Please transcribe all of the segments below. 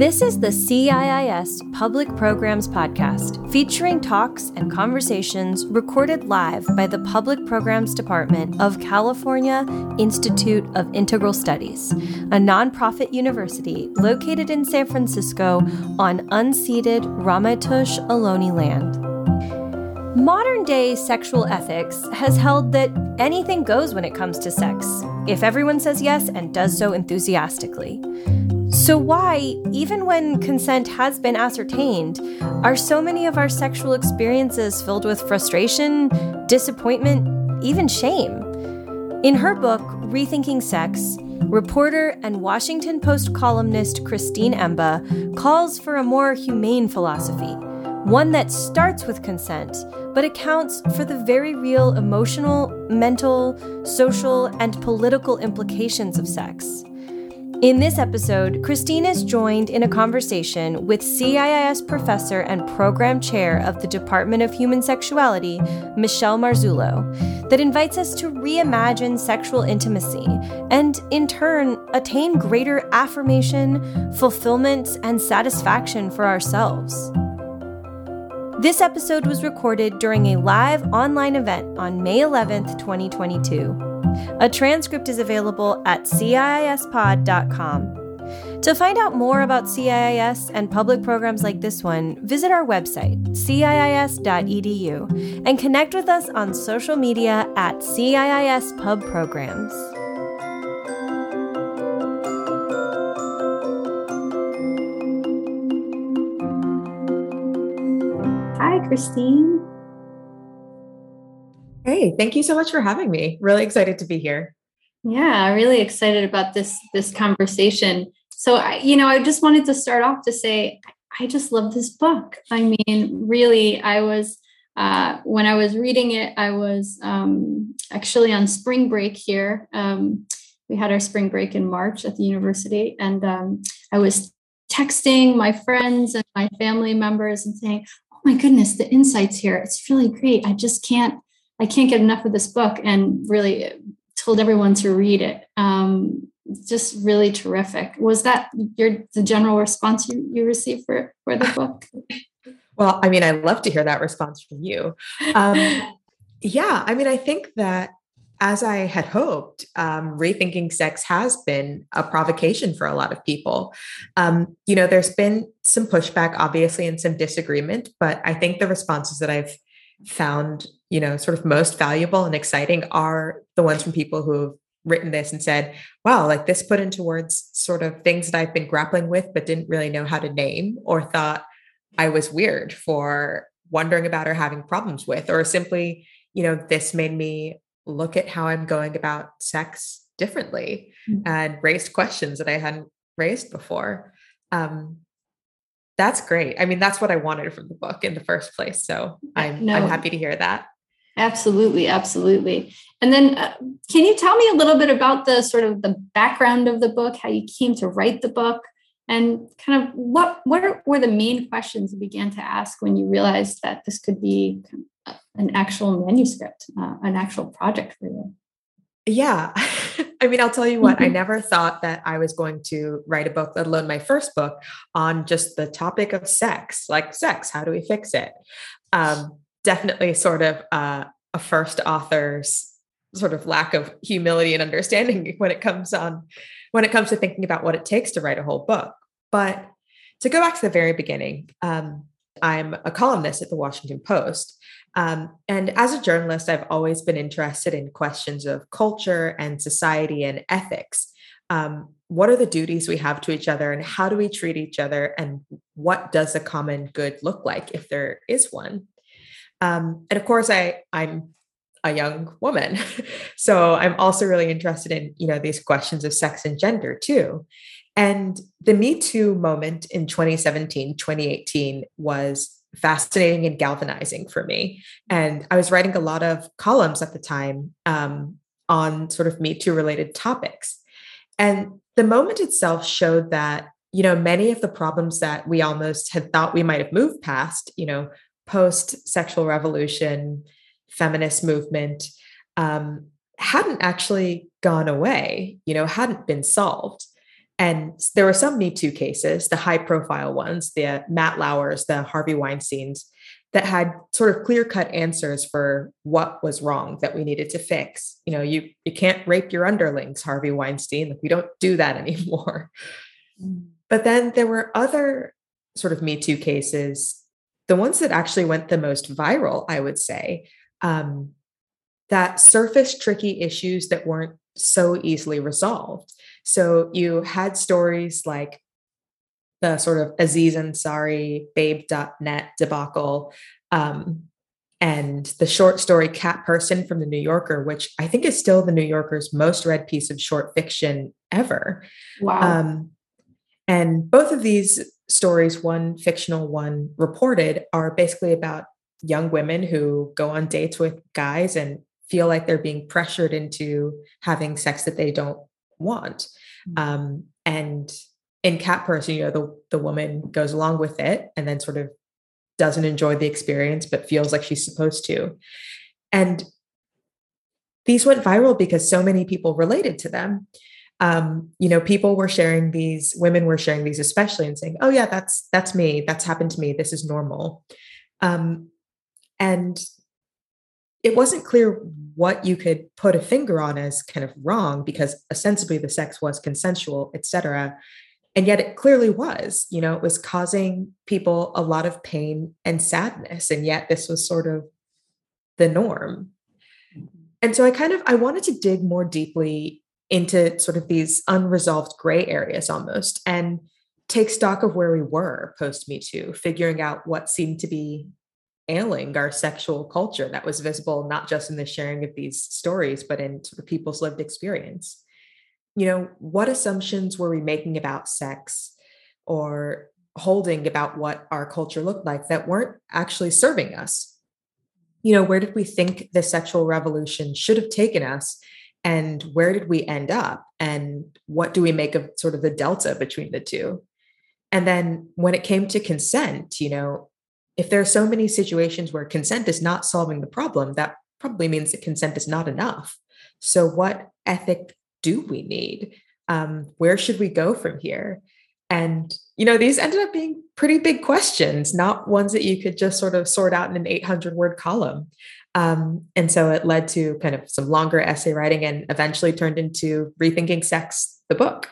This is the CIIS Public Programs Podcast, featuring talks and conversations recorded live by the Public Programs Department of California Institute of Integral Studies, a nonprofit university located in San Francisco on unceded Ramaytush Ohlone land. Modern day sexual ethics has held that anything goes when it comes to sex, if everyone says yes and does so enthusiastically. So, why, even when consent has been ascertained, are so many of our sexual experiences filled with frustration, disappointment, even shame? In her book, Rethinking Sex, reporter and Washington Post columnist Christine Emba calls for a more humane philosophy, one that starts with consent, but accounts for the very real emotional, mental, social, and political implications of sex. In this episode, Christine is joined in a conversation with CIIS professor and program chair of the Department of Human Sexuality, Michelle Marzullo, that invites us to reimagine sexual intimacy and, in turn, attain greater affirmation, fulfillment, and satisfaction for ourselves. This episode was recorded during a live online event on May 11th, 2022. A transcript is available at CIISpod.com. To find out more about CIIS and public programs like this one, visit our website, ciis.edu, and connect with us on social media at CIIS Pub Programs. Hi, Christine. Hey, thank you so much for having me. Really excited to be here. Yeah, really excited about this this conversation. So, I, you know, I just wanted to start off to say I just love this book. I mean, really, I was uh, when I was reading it, I was um, actually on spring break here. Um, we had our spring break in March at the university, and um, I was texting my friends and my family members and saying, "Oh my goodness, the insights here! It's really great. I just can't." I can't get enough of this book and really told everyone to read it. Um, just really terrific. Was that your the general response you, you received for, for the book? Well, I mean, I love to hear that response from you. Um, yeah, I mean, I think that as I had hoped, um, rethinking sex has been a provocation for a lot of people. Um, you know, there's been some pushback, obviously, and some disagreement, but I think the responses that I've found you know sort of most valuable and exciting are the ones from people who've written this and said wow like this put into words sort of things that i've been grappling with but didn't really know how to name or thought i was weird for wondering about or having problems with or simply you know this made me look at how i'm going about sex differently mm-hmm. and raised questions that i hadn't raised before um, that's great. I mean, that's what I wanted from the book in the first place. So I'm, no. I'm happy to hear that. Absolutely, absolutely. And then, uh, can you tell me a little bit about the sort of the background of the book, how you came to write the book, and kind of what what were the main questions you began to ask when you realized that this could be an actual manuscript, uh, an actual project for you? Yeah. I mean, I'll tell you what, I mm-hmm. never thought that I was going to write a book, let alone my first book, on just the topic of sex, like sex, how do we fix it? Um, definitely sort of uh, a first author's sort of lack of humility and understanding when it comes on when it comes to thinking about what it takes to write a whole book. But to go back to the very beginning, um, I'm a columnist at the Washington Post. Um, and as a journalist, I've always been interested in questions of culture and society and ethics. Um, what are the duties we have to each other and how do we treat each other? And what does a common good look like if there is one? Um, and of course, I, I'm a young woman. so I'm also really interested in, you know, these questions of sex and gender too. And the Me Too moment in 2017, 2018 was fascinating and galvanizing for me. And I was writing a lot of columns at the time um, on sort of Me Too related topics. And the moment itself showed that, you know, many of the problems that we almost had thought we might have moved past, you know, post sexual revolution, feminist movement, um, hadn't actually gone away, you know, hadn't been solved. And there were some Me Too cases, the high profile ones, the Matt Lauers, the Harvey Weinsteins, that had sort of clear cut answers for what was wrong that we needed to fix. You know, you you can't rape your underlings, Harvey Weinstein. we don't do that anymore. Mm. But then there were other sort of Me Too cases, the ones that actually went the most viral, I would say, um, that surfaced tricky issues that weren't so easily resolved. So you had stories like the sort of Aziz Ansari babe.net debacle um, and the short story cat person from the new yorker which i think is still the new yorker's most read piece of short fiction ever wow um, and both of these stories one fictional one reported are basically about young women who go on dates with guys and feel like they're being pressured into having sex that they don't want. Mm-hmm. um, and in cat person you know the, the woman goes along with it and then sort of doesn't enjoy the experience but feels like she's supposed to. And these went viral because so many people related to them um, you know people were sharing these women were sharing these especially and saying oh yeah that's that's me. That's happened to me. This is normal. Um, and it wasn't clear what you could put a finger on as kind of wrong because ostensibly the sex was consensual etc and yet it clearly was you know it was causing people a lot of pain and sadness and yet this was sort of the norm. Mm-hmm. and so i kind of i wanted to dig more deeply into sort of these unresolved gray areas almost and take stock of where we were post me too figuring out what seemed to be ailing our sexual culture that was visible not just in the sharing of these stories but in sort of people's lived experience you know, what assumptions were we making about sex or holding about what our culture looked like that weren't actually serving us? You know, where did we think the sexual revolution should have taken us? And where did we end up? And what do we make of sort of the delta between the two? And then when it came to consent, you know, if there are so many situations where consent is not solving the problem, that probably means that consent is not enough. So, what ethic do we need? Um, where should we go from here? And, you know, these ended up being pretty big questions, not ones that you could just sort of sort out in an 800 word column. Um, and so it led to kind of some longer essay writing and eventually turned into Rethinking Sex, the book.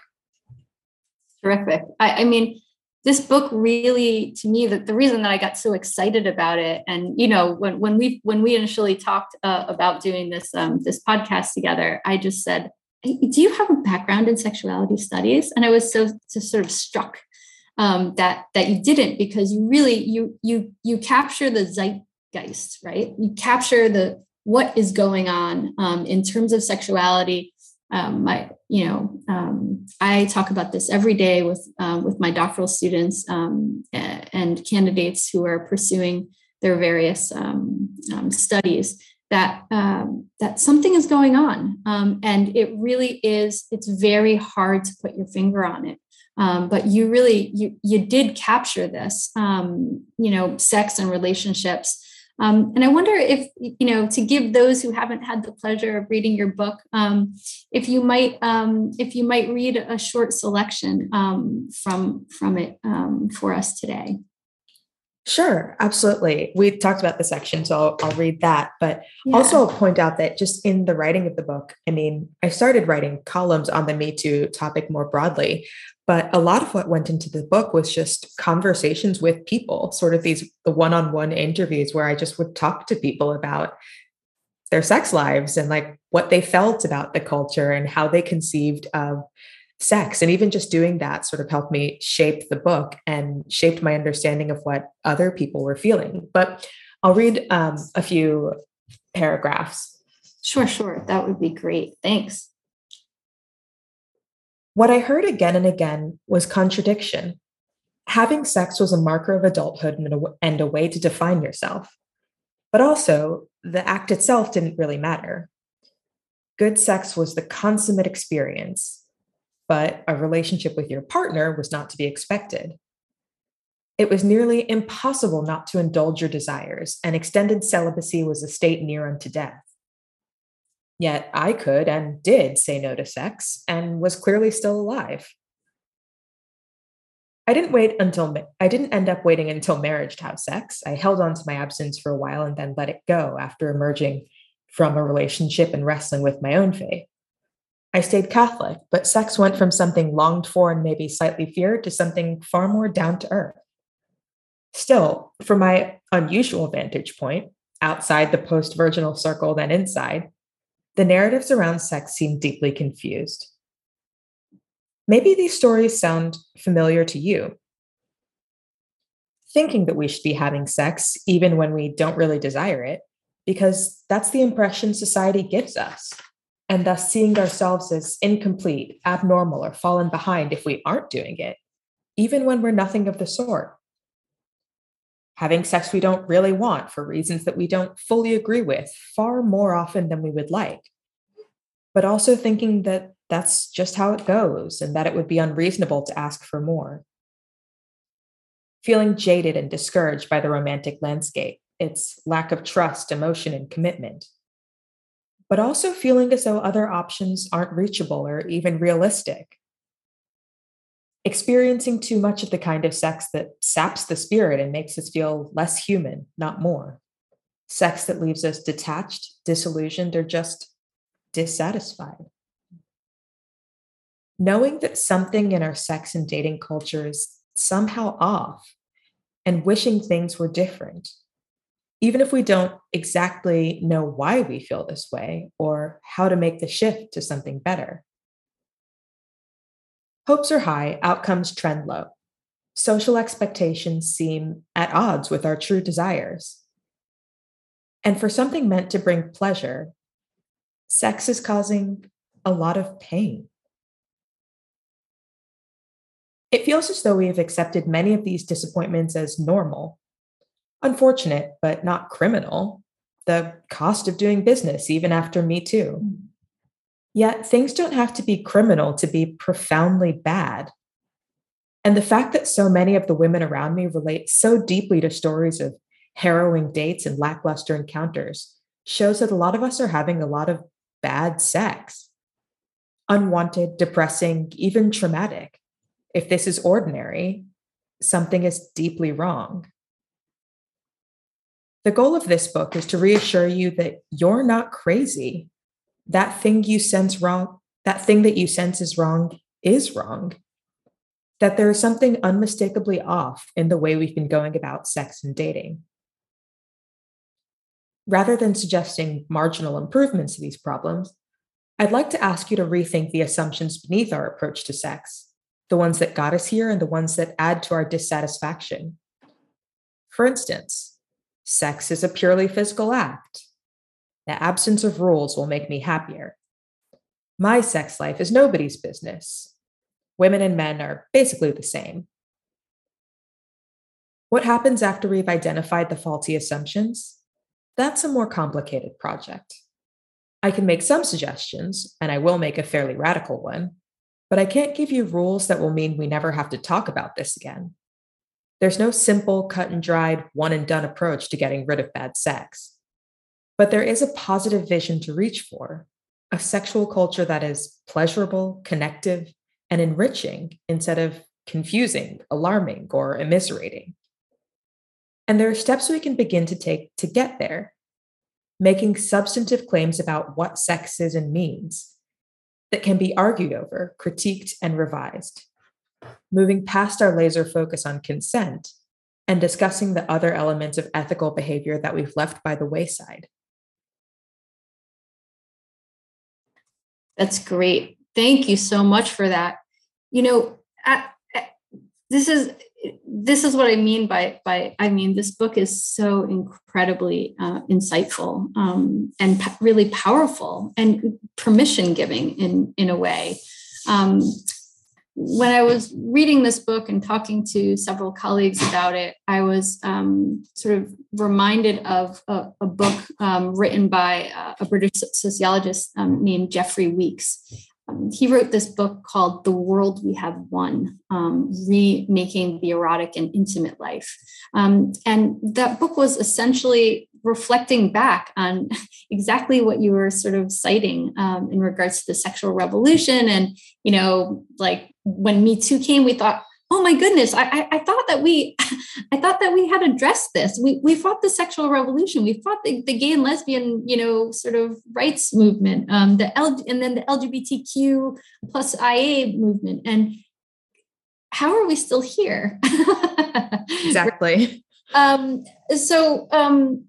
Terrific. I, I mean, this book really to me the reason that i got so excited about it and you know when, when we when we initially talked uh, about doing this um, this podcast together i just said do you have a background in sexuality studies? And I was so, so sort of struck um, that that you didn't because you really you you you capture the zeitgeist, right? You capture the what is going on um, in terms of sexuality. Um, my you know um, I talk about this every day with um, with my doctoral students um, and candidates who are pursuing their various studies that um, that something is going on um, and it really is it's very hard to put your finger on it um, but you really you you did capture this um, you know sex and relationships um, and i wonder if you know to give those who haven't had the pleasure of reading your book um, if you might if you might read a short selection from from it for us today Sure, absolutely. We talked about the section, so I'll, I'll read that. But yeah. also, I'll point out that just in the writing of the book, I mean, I started writing columns on the Me Too topic more broadly, but a lot of what went into the book was just conversations with people, sort of these the one-on-one interviews where I just would talk to people about their sex lives and like what they felt about the culture and how they conceived of sex. And even just doing that sort of helped me shape the book and shaped my understanding of what other people were feeling. But I'll read um, a few paragraphs. Sure, sure. That would be great. Thanks. What I heard again and again was contradiction. Having sex was a marker of adulthood and a, and a way to define yourself. But also, the act itself didn't really matter. Good sex was the consummate experience, but a relationship with your partner was not to be expected. It was nearly impossible not to indulge your desires, and extended celibacy was a state near unto death. Yet I could and did say no to sex and was clearly still alive. I didn't wait until I didn't end up waiting until marriage to have sex. I held on to my absence for a while and then let it go after emerging from a relationship and wrestling with my own faith. I stayed Catholic, but sex went from something longed for and maybe slightly feared to something far more down to earth. Still, from my unusual vantage point, outside the post virginal circle than inside, the narratives around sex seem deeply confused. Maybe these stories sound familiar to you. Thinking that we should be having sex even when we don't really desire it, because that's the impression society gives us, and thus seeing ourselves as incomplete, abnormal, or fallen behind if we aren't doing it, even when we're nothing of the sort. Having sex we don't really want for reasons that we don't fully agree with far more often than we would like. But also thinking that that's just how it goes and that it would be unreasonable to ask for more. Feeling jaded and discouraged by the romantic landscape, its lack of trust, emotion, and commitment. But also feeling as though other options aren't reachable or even realistic. Experiencing too much of the kind of sex that saps the spirit and makes us feel less human, not more. Sex that leaves us detached, disillusioned, or just dissatisfied knowing that something in our sex and dating culture is somehow off and wishing things were different, even if we don't exactly know why we feel this way or how to make the shift to something better. Hopes are high, outcomes trend low. Social expectations seem at odds with our true desires. And for something meant to bring pleasure, sex is causing a lot of pain. It feels as though we have accepted many of these disappointments as normal. Unfortunate, but not criminal. The cost of doing business, even after Me Too. Yet things don't have to be criminal to be profoundly bad. And the fact that so many of the women around me relate so deeply to stories of harrowing dates and lackluster encounters shows that a lot of us are having a lot of bad sex. Unwanted, depressing, even traumatic. If this is ordinary, something is deeply wrong. The goal of this book is to reassure you that you're not crazy. That thing you sense wrong, that thing that you sense is wrong is wrong. That there is something unmistakably off in the way we've been going about sex and dating. Rather than suggesting marginal improvements to these problems, I'd like to ask you to rethink the assumptions beneath our approach to sex the ones that got us here and the ones that add to our dissatisfaction. For instance, sex is a purely physical act. The absence of rules will make me happier. My sex life is nobody's business. Women and men are basically the same. What happens after we've identified the faulty assumptions? That's a more complicated project. I can make some suggestions, and I will make a fairly radical one, but I can't give you rules that will mean we never have to talk about this again. There's no simple, cut and dried, one and done approach to getting rid of bad sex. But there is a positive vision to reach for a sexual culture that is pleasurable, connective, and enriching instead of confusing, alarming, or immiserating. And there are steps we can begin to take to get there, making substantive claims about what sex is and means, that can be argued over, critiqued, and revised. Moving past our laser focus on consent and discussing the other elements of ethical behavior that we've left by the wayside. That's great. Thank you so much for that. You know, this is this is what I mean by by I mean this book is so incredibly uh, insightful um, and p- really powerful and permission giving in in a way. Um, when I was reading this book and talking to several colleagues about it, I was um, sort of reminded of a, a book um, written by uh, a British sociologist um, named Jeffrey Weeks um, he wrote this book called The World We Have Won um, Remaking the Erotic and Intimate Life. Um, and that book was essentially reflecting back on exactly what you were sort of citing um, in regards to the sexual revolution. And, you know, like when Me Too came, we thought, oh my goodness, I, I, I, thought that we, I thought that we had addressed this. We, we fought the sexual revolution. We fought the, the gay and lesbian, you know, sort of rights movement, um, the L, and then the LGBTQ plus IA movement. And how are we still here? exactly. Um, so, um,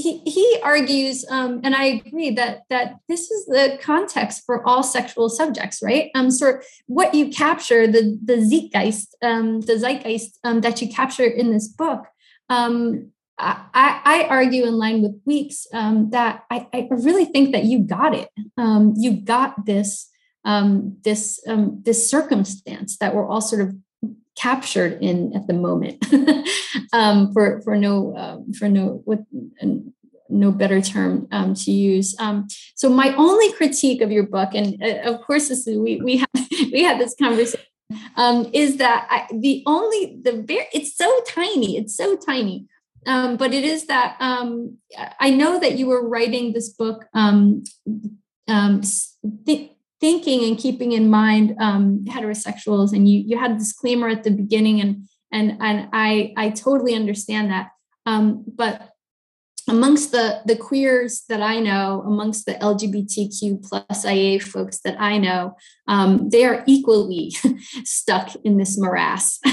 he, he argues, um, and I agree that that this is the context for all sexual subjects, right? Um, sort what you capture, the the zeitgeist, um, the zeitgeist um, that you capture in this book. Um, I, I argue in line with Weeks um, that I, I really think that you got it. You got this this this circumstance that we're all sort of captured in at the moment um, for for no um, for no with no better term um, to use. Um, so my only critique of your book, and uh, of course this is, we we had we had this conversation, um, is that I, the only the very it's so tiny, it's so tiny. Um, but it is that I know that you were writing this book th- thinking and keeping in mind um, heterosexuals. And you you had a disclaimer at the beginning and and and I I totally understand that. Um, but amongst the the queers that I know, amongst the LGBTQ plus IA folks that I know, um, they are equally stuck in this morass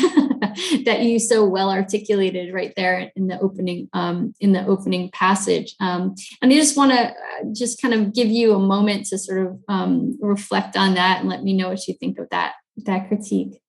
that you so well articulated right there in the opening um, in the opening passage. Um, and I just want to uh, just kind of give you a moment to sort of um, reflect on that and let me know what you think of that that critique.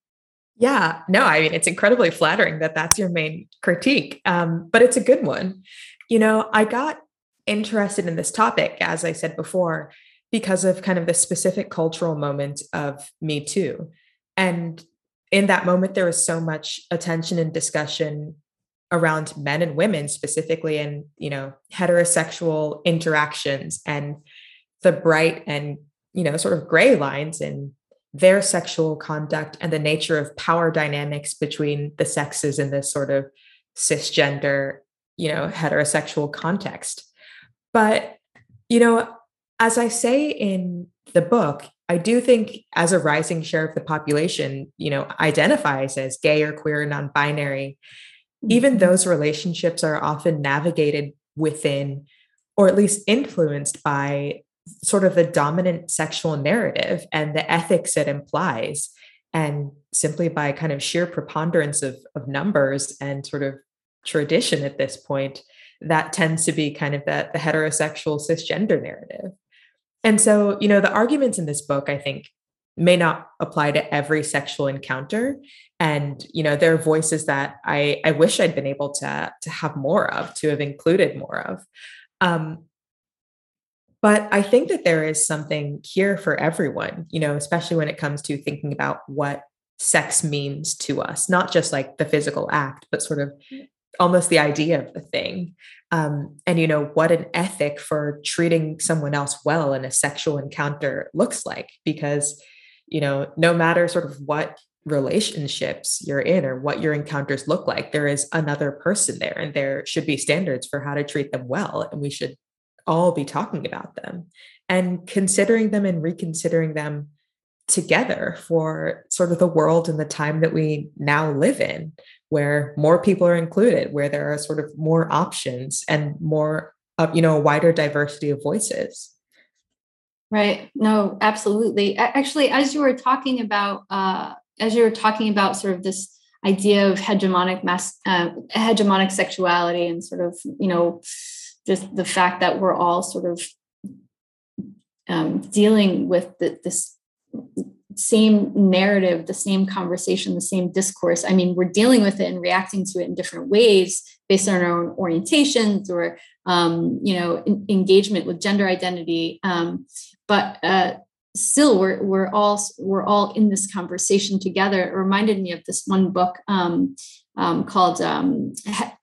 Yeah, no, I mean, it's incredibly flattering that that's your main critique, um, but it's a good one. You know, I got interested in this topic, as I said before, because of kind of the specific cultural moment of Me Too. And in that moment, there was so much attention and discussion around men and women, specifically and you know, heterosexual interactions and the bright and, you know, sort of gray lines in their sexual conduct and the nature of power dynamics between the sexes in this sort of cisgender you know heterosexual context but you know as i say in the book i do think as a rising share of the population you know identifies as gay or queer or non-binary even mm-hmm. those relationships are often navigated within or at least influenced by sort of the dominant sexual narrative and the ethics it implies and simply by kind of sheer preponderance of, of numbers and sort of tradition at this point that tends to be kind of the, the heterosexual cisgender narrative. And so, you know, the arguments in this book, I think, may not apply to every sexual encounter. And, you know, there are voices that I, I wish I'd been able to, to have more of, to have included more of. Um, but I think that there is something here for everyone, you know, especially when it comes to thinking about what sex means to us, not just like the physical act, but sort of almost the idea of the thing. Um, and you know what an ethic for treating someone else well in a sexual encounter looks like because you know no matter sort of what relationships you're in or what your encounters look like there is another person there and there should be standards for how to treat them well and we should all be talking about them. And considering them and reconsidering them together for sort of the world and the time that we now live in where more people are included, where there are sort of more options and more, uh, you know, a wider diversity of voices. Right. No, absolutely. Actually, as you were talking about, uh, as you were talking about sort of this idea of hegemonic mass, uh, hegemonic sexuality, and sort of, you know, just the fact that we're all sort of um, dealing with the, this same narrative, the same conversation, the same discourse. I mean, we're dealing with it and reacting to it in different ways based on our own orientations or, um, you know, in, engagement with gender identity. Um, but uh, still, we're we're all we're all in this conversation together. It reminded me of this one book um, um called um,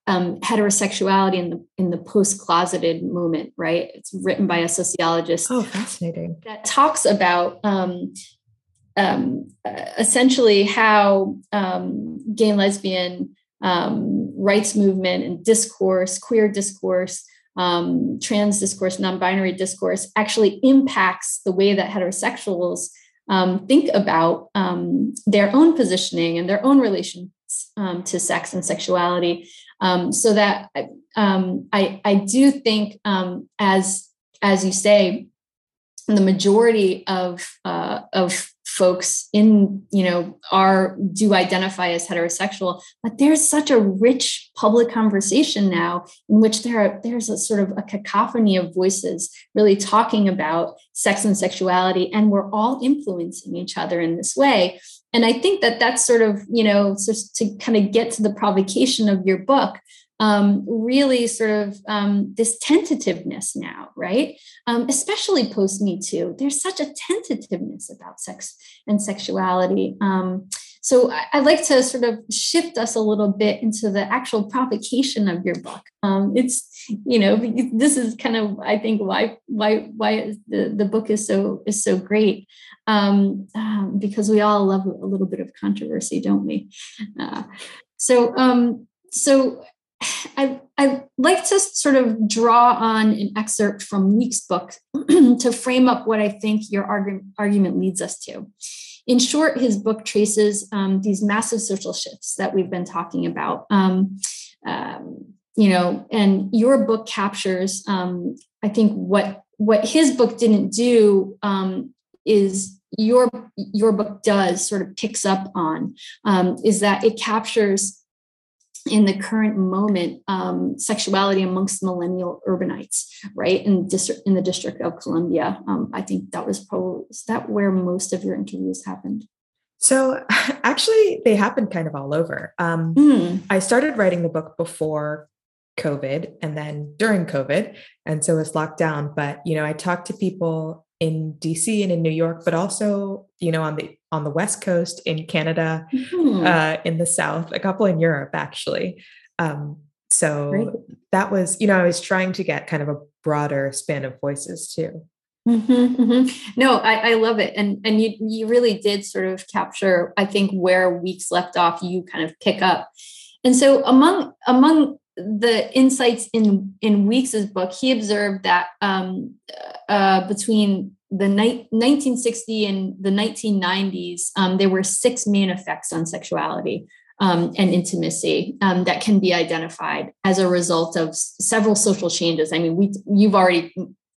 um, "Heterosexuality in the in the Post Closeted Moment." Right? It's written by a sociologist. Oh, fascinating! That talks about um, essentially how um, gay and lesbian um, rights movement and discourse, queer discourse, um, trans discourse, non binary discourse actually impacts the way that heterosexuals um, think about um, their own positioning and their own relations um, to sex and sexuality. Um, so that um, I, I do think, um, as as you say, the majority of uh, of folks in you know are do identify as heterosexual but there's such a rich public conversation now in which there are there's a sort of a cacophony of voices really talking about sex and sexuality and we're all influencing each other in this way and i think that that's sort of you know just to kind of get to the provocation of your book um, really sort of um, this tentativeness now, right? Um, especially post Me Too. There's such a tentativeness about sex and sexuality. Um, so I, would like to sort of shift us a little bit into the actual provocation of your book. Um, it's you know this is kind of I think why why why the, the book is so is so great um, because we all love a little bit of controversy, don't we? Uh, so so I, I like to sort of draw on an excerpt from Weeks' book to frame up what I think your argument, argument leads us to. In short, his book traces um, these massive social shifts that we've been talking about. Um, um, you know, and your book captures, um, I think, what what his book didn't do um, is your your book does sort of picks up on um, is that it captures in the current moment um, sexuality amongst millennial urbanites right in district in the district of columbia. Um, i think that was probably is that where most of your interviews happened? So actually they happened kind of all over. Um, mm. i started writing the book before covid and then during covid and so it was locked down. But you know i talked to people in DC and in New York, but also, you know, on the on the West Coast, in Canada, mm-hmm. uh, in the South, a couple in Europe actually. Um, so Great. that was, you know, I was trying to get kind of a broader span of voices too. Mm-hmm, mm-hmm. No, I, I, love it, and and you you really did sort of capture, I think, where weeks left off. You kind of pick up, and so among among the insights in in Weeks's book, he observed that um, uh, between the ni- 1960 and the 1990s, um, there were six main effects on sexuality um, and intimacy um, that can be identified as a result of s- several social changes. I mean, we you've already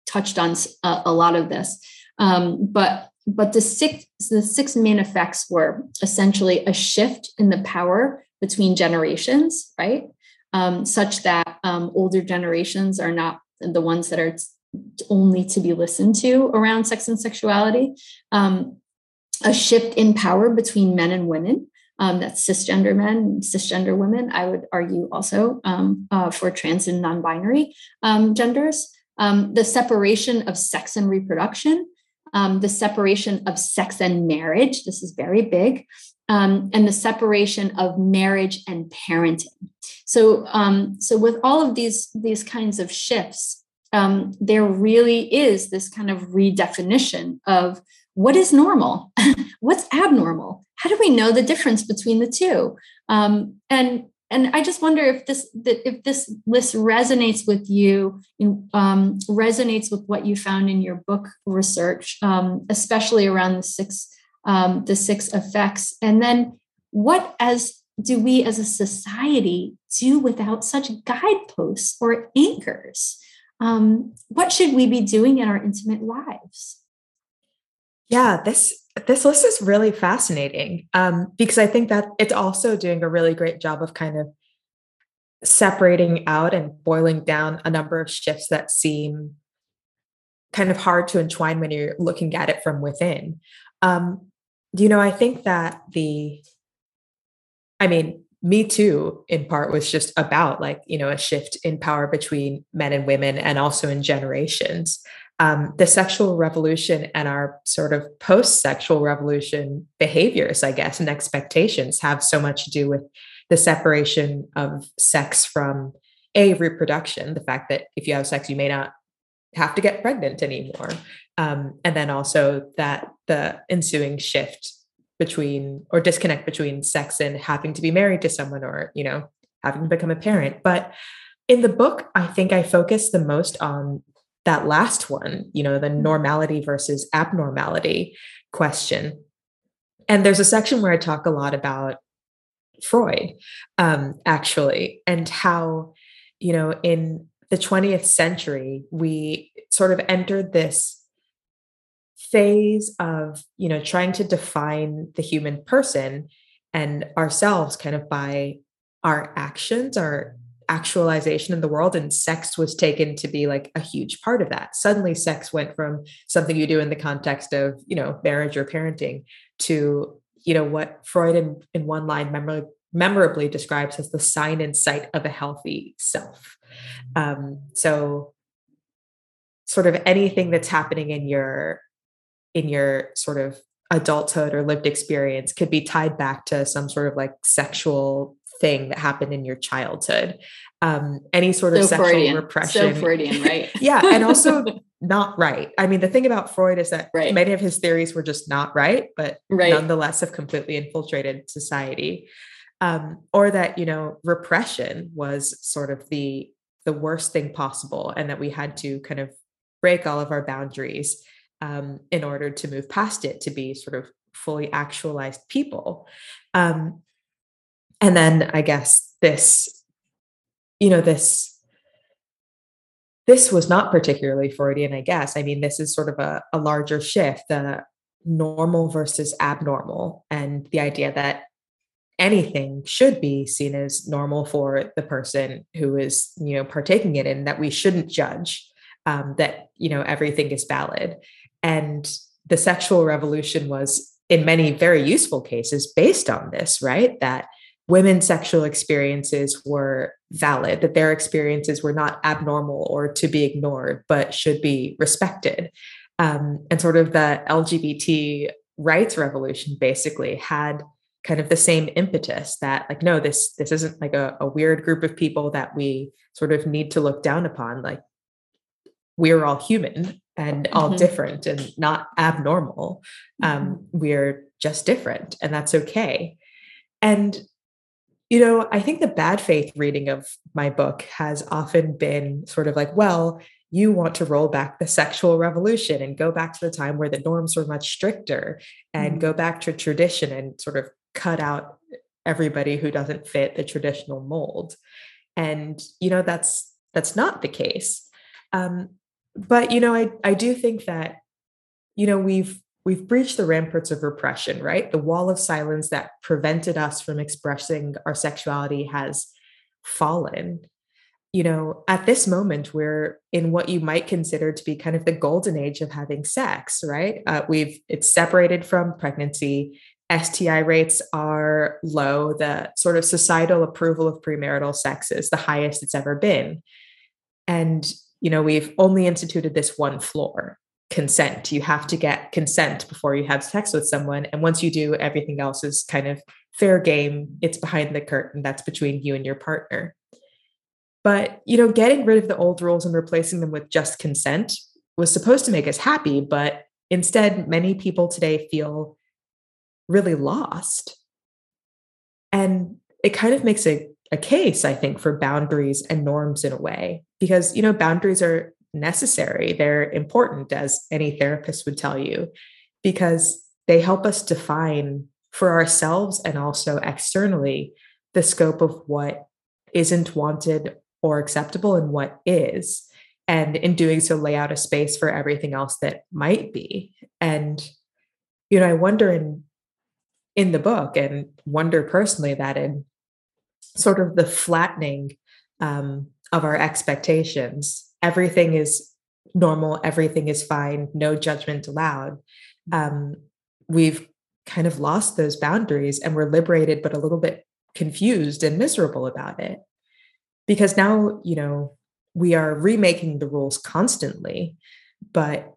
touched on a, a lot of this, um, but but the six the six main effects were essentially a shift in the power between generations, right? Um, such that um, older generations are not the ones that are only to be listened to around sex and sexuality. Um, a shift in power between men and women. Um, that's cisgender men, cisgender women. I would argue also um, uh, for trans and non-binary um, genders. the separation of sex and reproduction, the separation of sex and marriage. This is very big um, and the separation of marriage and parenting. So, um, so with all of these these kinds of shifts, um, there really is this kind of redefinition of what is normal, what's abnormal. How do we know the difference between the two? Um, and and I just wonder if this if this list resonates with you, um, resonates with what you found in your book research, um, especially around the six um, the six effects. And then what as do we as a society do without such guideposts or anchors? Um, what should we be doing in our intimate lives? Yeah, this this list is really fascinating um, because I think that it's also doing a really great job of kind of separating out and boiling down a number of shifts that seem kind of hard to entwine when you're looking at it from within. Um, you know, I think that the, I mean, me too, in part, was just about like, you know, a shift in power between men and women and also in generations. Um, the sexual revolution and our sort of post sexual revolution behaviors, I guess, and expectations have so much to do with the separation of sex from a reproduction, the fact that if you have sex, you may not have to get pregnant anymore. Um, and then also that the ensuing shift between or disconnect between sex and having to be married to someone or, you know, having to become a parent. But in the book, I think I focus the most on that last one, you know, the mm-hmm. normality versus abnormality question. And there's a section where I talk a lot about Freud, um, actually, and how, you know, in the 20th century, we sort of entered this phase of, you know, trying to define the human person and ourselves kind of by our actions, our actualization in the world and sex was taken to be like a huge part of that. Suddenly sex went from something you do in the context of you know marriage or parenting to you know what freud in, in one line memor- memorably describes as the sign and site of a healthy self um, so sort of anything that's happening in your in your sort of adulthood or lived experience could be tied back to some sort of like sexual thing that happened in your childhood. Um, any sort so of sexual Freudian. repression. So Freudian, right? yeah. And also not right. I mean, the thing about Freud is that right. many of his theories were just not right, but right. nonetheless have completely infiltrated society. Um, or that, you know, repression was sort of the the worst thing possible and that we had to kind of break all of our boundaries um, in order to move past it to be sort of fully actualized people. Um, and then I guess this, you know, this this was not particularly Freudian, I guess. I mean, this is sort of a, a larger shift, the normal versus abnormal, and the idea that anything should be seen as normal for the person who is, you know, partaking in it, and that we shouldn't judge um, that, you know, everything is valid. And the sexual revolution was, in many very useful cases, based on this, right? That women's sexual experiences were valid, that their experiences were not abnormal or to be ignored, but should be respected. Um, and sort of the LGBT rights revolution basically had kind of the same impetus that like no this this isn't like a, a weird group of people that we sort of need to look down upon like we're all human and all mm-hmm. different and not abnormal um, mm-hmm. we're just different and that's okay and you know, I think the bad faith reading of my book has often been sort of like, well, you want to roll back the sexual revolution and go back to the time where the norms were much stricter and mm-hmm. go back to tradition and sort of cut out everybody who doesn't fit the traditional mold. And, you know, that's that's not the case. Um, but you know, I I do think that, you know, we've we've breached the ramparts of repression, right? The wall of silence that prevented us from expressing our sexuality has fallen. You know, at this moment, we're in what you might consider to be kind of the golden age of having sex, right? Uh, we've it's separated from pregnancy. STI rates are low. The sort of societal approval of premarital sex is the highest it's ever been. And, you know, we've only instituted this one floor consent. You have to get consent before you have sex with someone. And once you do, everything else is kind of fair game. It's behind the curtain. That's between you and your partner. But, you know, getting rid of the old rules and replacing them with just consent was supposed to make us happy. But instead, many people today feel really lost. And it kind of makes a, a case, I think, for boundaries and norms in a way, because, you know, boundaries are necessary. They're important, as any therapist would tell you, because they help us define for ourselves and also externally the scope of what isn't wanted or acceptable and what is. And in doing so, lay out a space for everything else that might be. And, you know, I wonder in in the book and wonder personally that in sort of the flattening um, of our expectations everything is normal, everything is fine, no judgment allowed. Um, we've kind of lost those boundaries and we're liberated, but a little bit confused and miserable about it. Because now, you know, we are remaking the rules constantly, but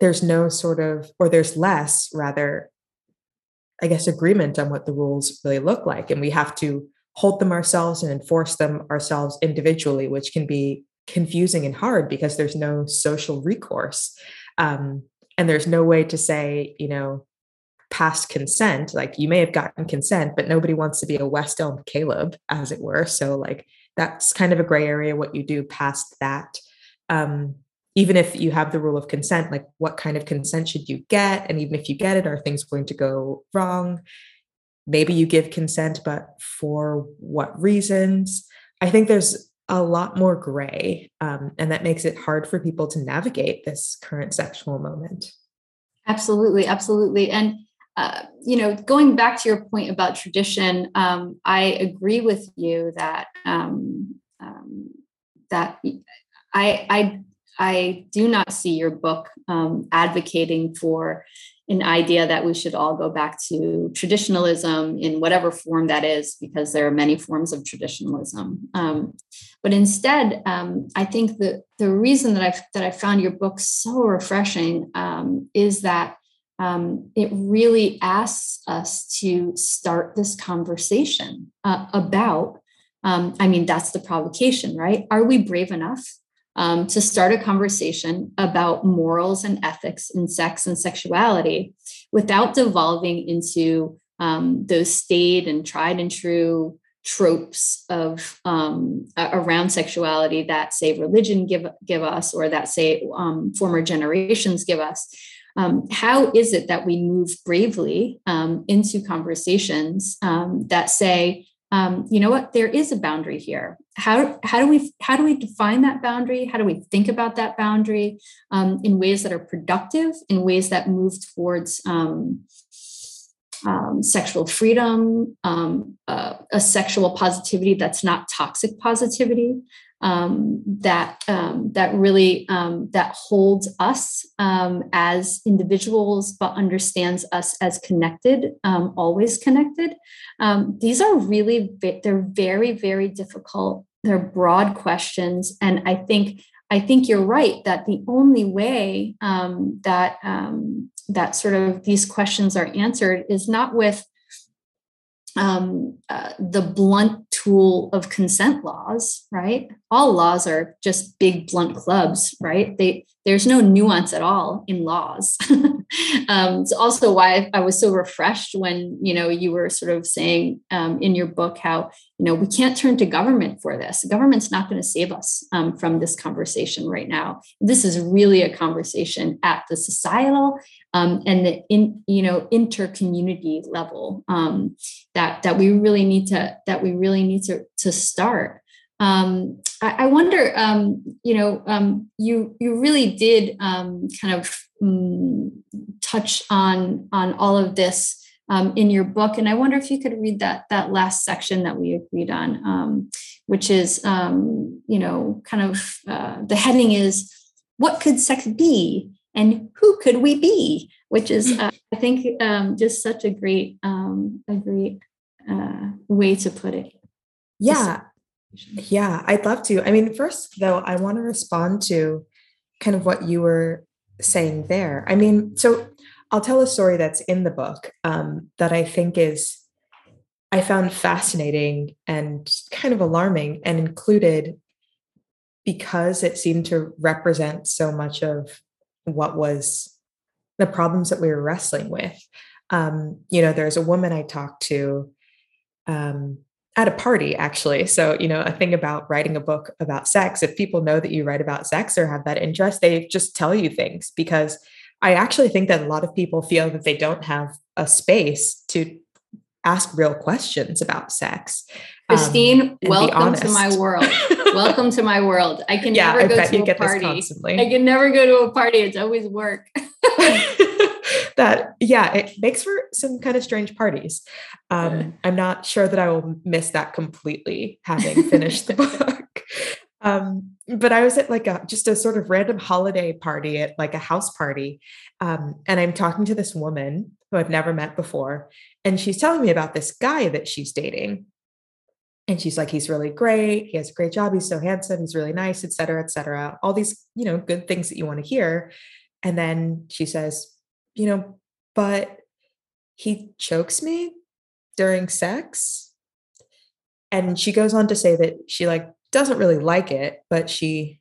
there's no sort of, or there's less rather, I guess, agreement on what the rules really look like. And we have to hold them ourselves and enforce them ourselves individually, which can be confusing and hard because there's no social recourse. Um, and there's no way to say, you know, past consent, like you may have gotten consent, but nobody wants to be a West Elm Caleb, as it were. So, like, that's kind of a gray area what you do past that. Um, even if you have the rule of consent, like what kind of consent should you get? And even if you get it, are things going to go wrong? Maybe you give consent, but for what reasons? I think there's a lot more gray, um, and that makes it hard for people to navigate this current sexual moment. Absolutely, absolutely. And uh, you know, going back to your point about tradition, um, I agree with you that um, um, that I, I I do not see your book um, advocating for an idea that we should all go back to traditionalism in whatever form that is, because there are many forms of traditionalism. Um, but instead, um, I think that the reason that I that I found your book so refreshing um, is that um, it really asks us to start this conversation uh, about. Um, I mean, that's the provocation, right? Are we brave enough um, to start a conversation about morals and ethics in sex and sexuality without devolving into um, those staid and tried and true tropes of um, around sexuality that say religion give give us or that say um, former generations give us. Um, how is it that we move bravely um, into conversations um, that say um, you know what? There is a boundary here how, how do we how do we define that boundary? How do we think about that boundary um, in ways that are productive in ways that move towards um, um, sexual freedom, um, uh, a sexual positivity that's not toxic positivity, um, that um, that really um, that holds us um, as individuals, but understands us as connected, um, always connected. Um, these are really they're very very difficult. They're broad questions, and I think I think you're right that the only way that that sort of these questions are answered is not with um, uh, the blunt tool of consent laws, right? All laws are just big blunt clubs, right? They there's no nuance at all in laws. um, it's also why I was so refreshed when you know you were sort of saying um, in your book how you know we can't turn to government for this. Government's not going to save us um, from this conversation right now. This is really a conversation at the societal um, and the in you know intercommunity level um, that that we really need to that we really need to to start. Um, I, I, wonder, um, you know, um, you you really did um, kind of mm, touch on on all of this um, in your book, and I wonder if you could read that that last section that we agreed on, um, which is, you know, kind of uh, the heading is "What could sex be?" and who could we be? Which is uh, i think um, just such a great um, a great uh, way to put it. Yeah yeah i'd love to. I mean first though i want to respond to kind of what you were saying there. I mean so i'll tell a story that's in the book um, that i think is i found fascinating and kind of alarming and included because it seemed to represent so much of what was the problems that we were wrestling with. Um, you know, there's a woman I talked to um, at a party, actually. So, you know, a thing about writing a book about sex, if people know that you write about sex or have that interest, they just tell you things because I actually think that a lot of people feel that they don't have a space to ask real questions about sex. Christine, um, welcome to my world. welcome to my world. I can yeah, never go to a party. I can never go to a party. It's always work. that yeah, it makes for some kind of strange parties. Um, I'm not sure that I will miss that completely having finished the book. Um, but I was at like a just a sort of random holiday party at like a house party. Um, and I'm talking to this woman who I've never met before. And she's telling me about this guy that she's dating. And she's like, he's really great. He has a great job. He's so handsome. He's really nice, et cetera, et cetera. All these, you know, good things that you want to hear. And then she says, you know, but he chokes me during sex. And she goes on to say that she like doesn't really like it, but she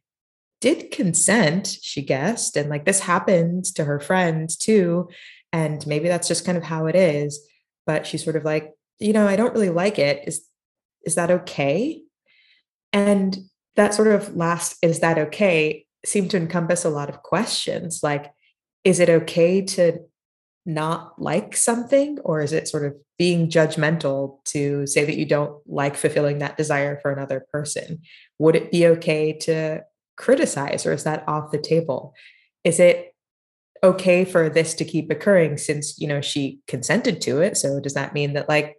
did consent, she guessed. And like this happens to her friends too. And maybe that's just kind of how it is. But she's sort of like, you know, I don't really like it. Is is that okay? And that sort of last, is that okay? seem to encompass a lot of questions like is it okay to not like something? Or is it sort of being judgmental to say that you don't like fulfilling that desire for another person? Would it be okay to criticize or is that off the table? Is it okay for this to keep occurring since you know she consented to it? So does that mean that like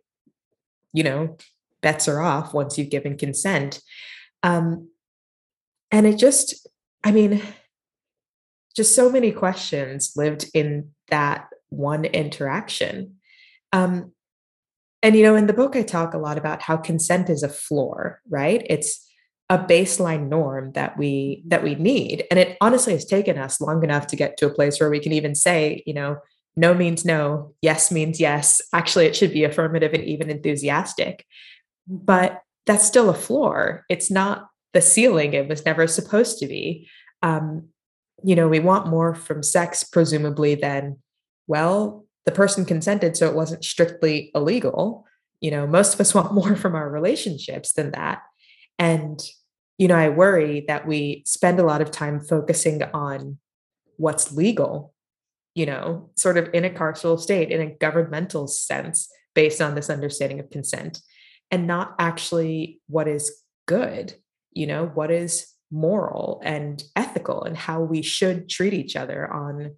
you know bets are off once you've given consent? Um and it just i mean just so many questions lived in that one interaction. Um and you know in the book i talk a lot about how consent is a floor right? It's a baseline norm that we that we need. And it honestly has taken us long enough to get to a place where we can even say you know no means no yes means yes. Actually it should be affirmative and even enthusiastic. But that's still a floor. It's not the ceiling it was never supposed to be. Um, you know we want more from sex presumably than well the person consented so it wasn't strictly illegal you know most of us want more from our relationships than that and you know, I worry that we spend a lot of time focusing on what's legal, you know, sort of in a carceral state, in a governmental sense, based on this understanding of consent, and not actually what is good, you know, what is moral and ethical, and how we should treat each other on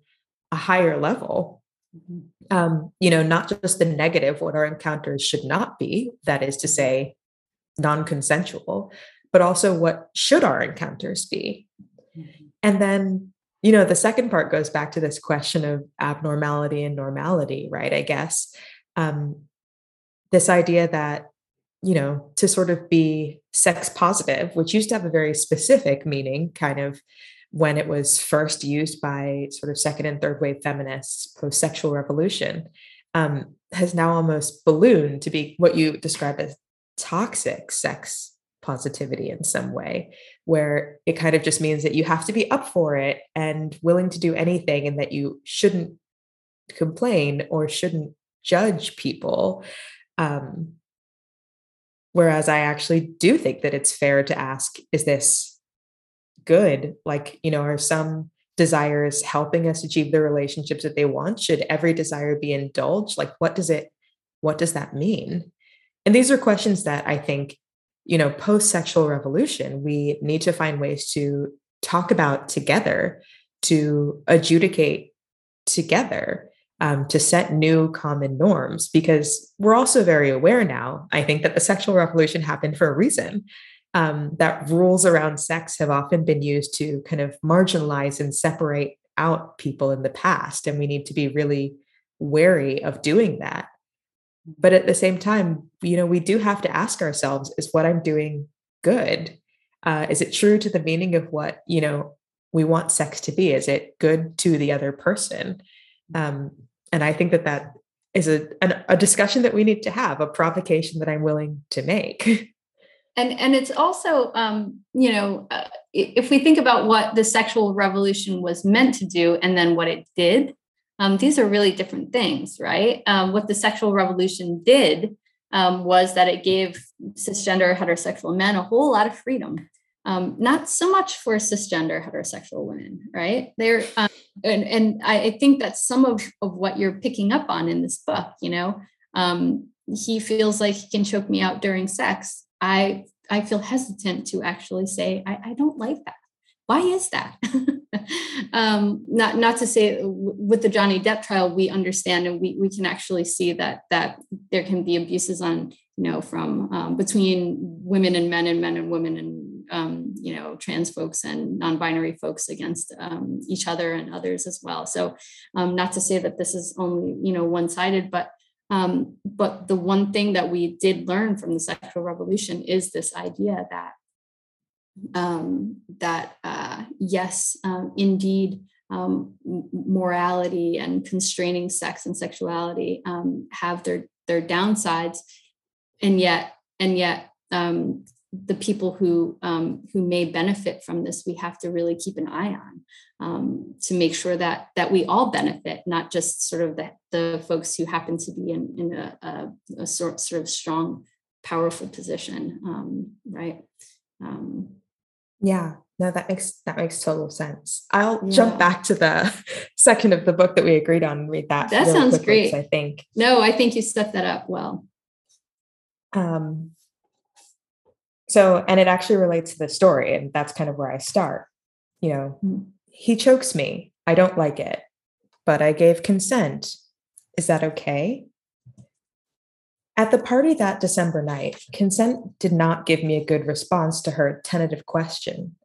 a higher level. Um, you know, not just the negative, what our encounters should not be, that is to say, non consensual, but also what should our encounters be? Mm-hmm. And then, you know, the second part goes back to this question of abnormality and normality, right? I guess um, this idea that, you know, to sort of be sex positive, which used to have a very specific meaning, kind of when it was first used by sort of second and third wave feminists post sexual revolution, um, has now almost ballooned to be what you describe as toxic sex positivity in some way, where it kind of just means that you have to be up for it and willing to do anything, and that you shouldn't complain or shouldn't judge people. Um, whereas I actually do think that it's fair to ask, is this good? Like, you know, are some desires helping us achieve the relationships that they want? Should every desire be indulged? Like, what does it, what does that mean? And these are questions that I think you know, post sexual revolution, we need to find ways to talk about together, to adjudicate together, um, to set new common norms, because we're also very aware now, I think, that the sexual revolution happened for a reason. Um, that rules around sex have often been used to kind of marginalize and separate out people in the past. And we need to be really wary of doing that. But at the same time you know we do have to ask ourselves is what i'm doing good? Uh, is it true to the meaning of what you know we want sex to be? Is it good to the other person? Um, and i think that that is a, an, a discussion that we need to have a provocation that i'm willing to make and and it's also um, you know uh, if we think about what the sexual revolution was meant to do and then what it did um, these are really different things, right? Um, what the sexual revolution did um, was that it gave cisgender heterosexual men a whole lot of freedom. Um, not so much for cisgender heterosexual women, right? They're um, and, and I think that's some of, of what you're picking up on in this book. You know, he feels like he can choke me out during sex. I I feel hesitant to actually say I, I don't like that. Why is that? um, not not to say with the Johnny Depp trial, we understand and we we can actually see that that there can be abuses on you know from um, between women and men and men and women and um, you know trans folks and non-binary folks against um, each other and others as well. So um, not to say that this is only you know one-sided, but um, but the one thing that we did learn from the sexual revolution is this idea that um, that uh, yes, um, indeed, um, morality and constraining sex and sexuality um, have their their downsides, and yet and yet um, the people who um, who may benefit from this, we have to really keep an eye on um, to make sure that that we all benefit, not just sort of the, the folks who happen to be in, in a, a, a sort sort of strong, powerful position, um, right? Yeah. no, that makes that makes total sense. I'll yeah. jump back to the second of the book that we agreed on and read that. That sounds quickly, great. I think. No, I think you set that up well. Um so and it actually relates to the story, and that's kind of where I start. You know, mm-hmm. he chokes me. I don't like it, but I gave consent. Is that okay? At the party that December night, consent did not give me a good response to her tentative question.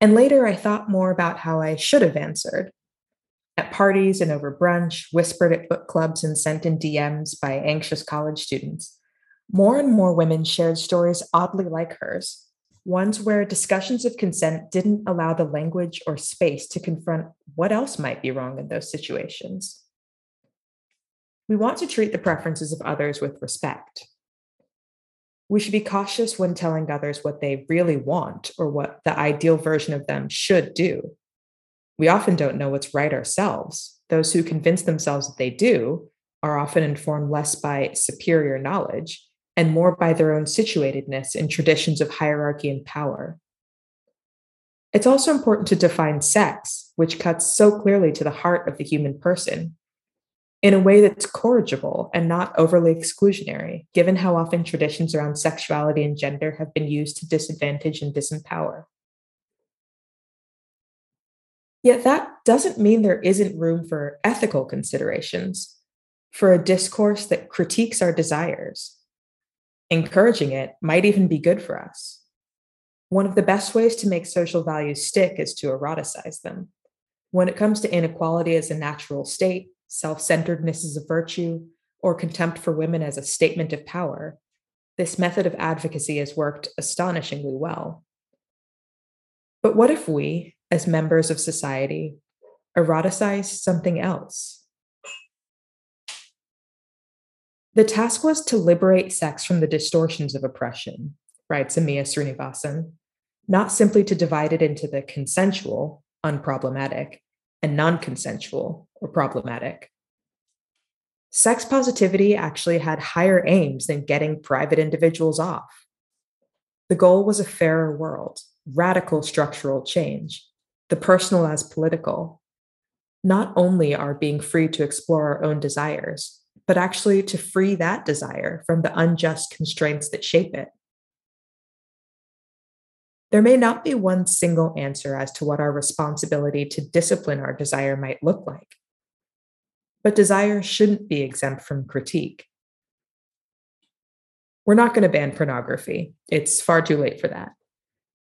And later I thought more about how I should have answered. At parties and over brunch, whispered at book clubs, and sent in DMs by anxious college students, more and more women shared stories oddly like hers, ones where discussions of consent didn't allow the language or space to confront what else might be wrong in those situations. We want to treat the preferences of others with respect. We should be cautious when telling others what they really want or what the ideal version of them should do. We often don't know what's right ourselves. Those who convince themselves that they do are often informed less by superior knowledge and more by their own situatedness in traditions of hierarchy and power. It's also important to define sex, which cuts so clearly to the heart of the human person, in a way that's corrigible and not overly exclusionary, given how often traditions around sexuality and gender have been used to disadvantage and disempower. Yet that doesn't mean there isn't room for ethical considerations, for a discourse that critiques our desires. Encouraging it might even be good for us. One of the best ways to make social values stick is to eroticize them. When it comes to inequality as a natural state, self centeredness as a virtue, or contempt for women as a statement of power, this method of advocacy has worked astonishingly well. But what if we, as members of society, eroticize something else? The task was to liberate sex from the distortions of oppression, writes Amia Srinivasan, not simply to divide it into the consensual, unproblematic, and non consensual or problematic. Sex positivity actually had higher aims than getting private individuals off. The goal was a fairer world, radical structural change, the personal as political. Not only are being free to explore our own desires, but actually to free that desire from the unjust constraints that shape it. There may not be one single answer as to what our responsibility to discipline our desire might look like. But desire shouldn't be exempt from critique. We're not going to ban pornography, it's far too late for that.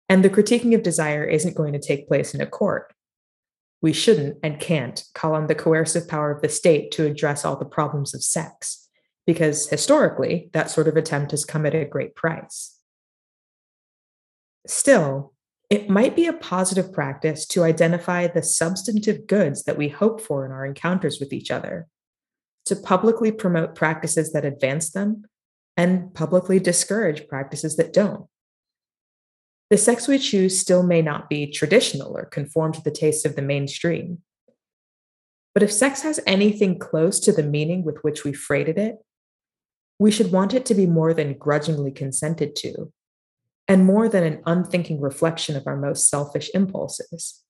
And the critiquing of desire isn't going to take place in a court. We shouldn't and can't call on the coercive power of the state to address all the problems of sex, because historically, that sort of attempt has come at a great price. Still, it might be a positive practice to identify the substantive goods that we hope for in our encounters with each other, to publicly promote practices that advance them, and publicly discourage practices that don't. The sex we choose still may not be traditional or conform to the taste of the mainstream. But if sex has anything close to the meaning with which we freighted it, we should want it to be more than grudgingly consented to and more than an unthinking reflection of our most selfish impulses.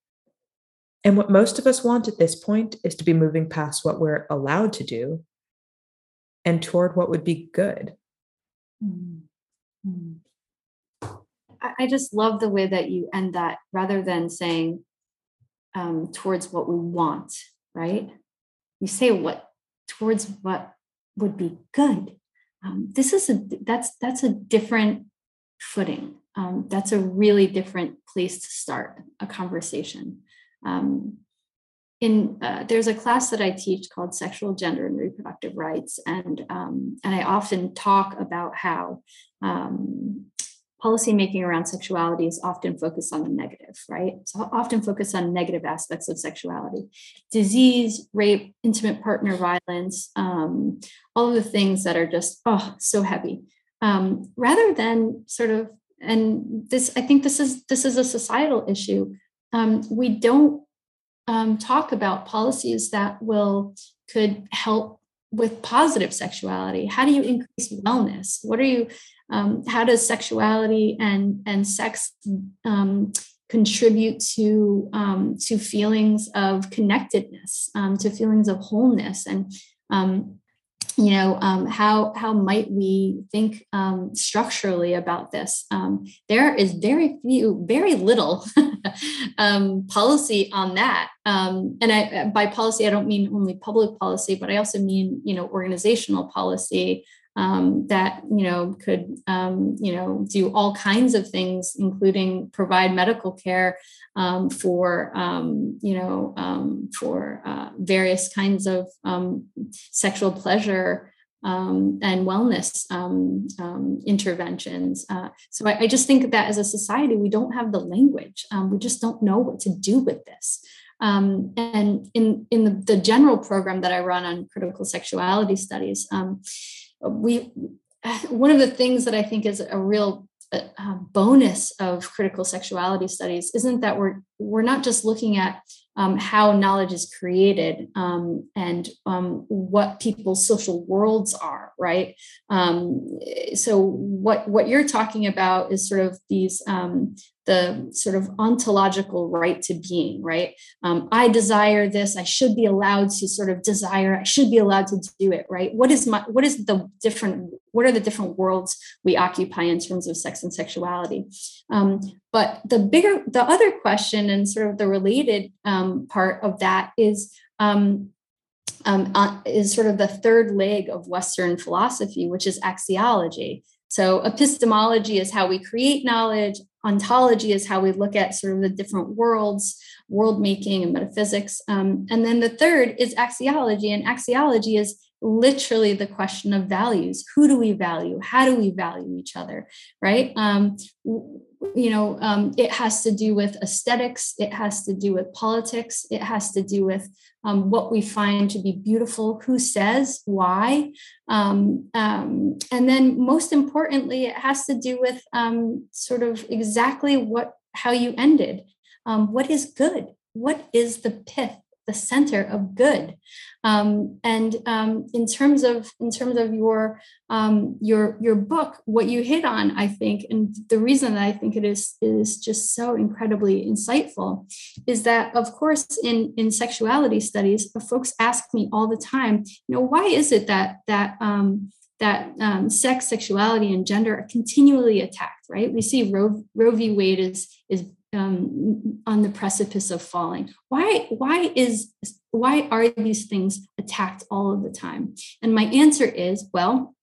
And what most of us want at this point is to be moving past what we're allowed to do and toward what would be good. Mm-hmm. I just love the way that you end that rather than saying um, towards what we want, right? You say what towards what would be good. Um, this is a that's that's a different footing. Um, that's a really different place to start a conversation. Um, in uh, there's a class that I teach called Sexual, Gender, and Reproductive Rights, and um, and I often talk about how um, policymaking around sexuality is often focused on the negative, right? So often focused on negative aspects of sexuality, disease, rape, intimate partner violence, um, all of the things that are just oh so heavy. Um, rather than sort of and this i think this is this is a societal issue. Um, we don't um, talk about policies that will could help with positive sexuality. How do you increase wellness? What are you um, how does sexuality and and sex um, contribute to um, to feelings of connectedness, um, to feelings of wholeness, and um, you know um, how how might we think structurally about this? There is very few very little policy on that. And I, by policy i don't mean only public policy but i also mean you know organizational policy um, that you know could um, you know do all kinds of things, including provide medical care um, for um, you know um, for uh, various kinds of um, sexual pleasure um, and wellness um, um, interventions. Uh, so I, I, just think that as a society, we don't have the language. we just don't know what to do with this. and in in the, the, general program that I run on critical sexuality studies, we one of the things that I think is a real uh, bonus of critical sexuality studies isn't that we're we're not just looking at um, how knowledge is created um, and um, what people's social worlds are, right? Um, so what what you're talking about is sort of these um, the sort of ontological right to being, right? Um, I desire this. I should be allowed to sort of desire. I should be allowed to do it, right? What is my what is the different? What are the different worlds we occupy in terms of sex and sexuality? But the bigger, the other question and sort of the related um, part of that is um, um, uh, is sort of the third leg of Western philosophy, which is axiology. So epistemology is how we create knowledge ontology is how we look at sort of the different worlds, world making and metaphysics. Um, and then the third is axiology, and axiology is literally the question of values. Who do we value? How do we value each other? Right? Um, you know, um, it has to do with aesthetics. It has to do with politics. It has to do with um, what we find to be beautiful, who says, why. Um, um, and then, most importantly, it has to do with um, sort of exactly what how you ended. What is good? What is the pith the center of good. Um, and um, in terms of in terms of your um, your your book, what you hit on, I think, and the reason that I think it is is just so incredibly insightful, is that of course in in sexuality studies, folks ask me all the time, you know, why is it that that um, that um, sex, sexuality, and gender are continually attacked, right? We see Roe, Roe v. Wade is is um, on the precipice of falling. Why why is why are these things attacked all of the time? And my answer is well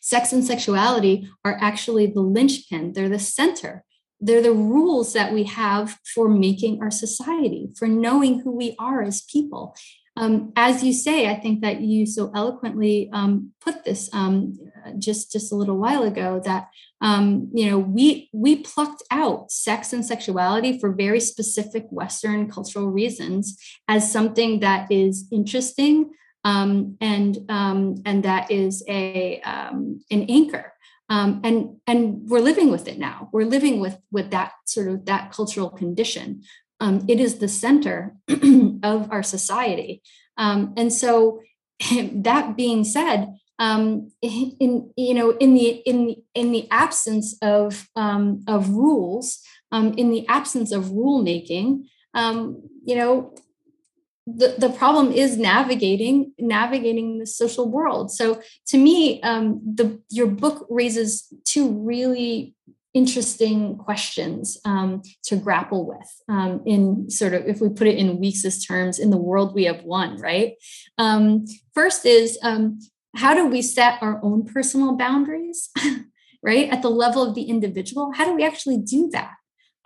sex and sexuality are actually the linchpin. They're the center. They're the rules that we have for making our society for knowing who we are as people um, as you say, I think that you so eloquently um, put this um, just just a little while ago that um, you know we we plucked out sex and sexuality for very specific Western cultural reasons as something that is interesting um, and um, and that is a an anchor. Um, and and we're living with it now. We're living with with that sort of that cultural condition um, it is the center of our society. Um, and so, that being said, um, in you know in the in in the absence of um, of rules, um, in the absence of rule making, um, you know the, the problem is navigating navigating the social world so to me um, the your book raises two really interesting questions um, to grapple with um, in sort of if we put it in Weeks's terms in the world we have won right? Um, first is um, how do we set our own personal boundaries right? At the level of the individual how do we actually do that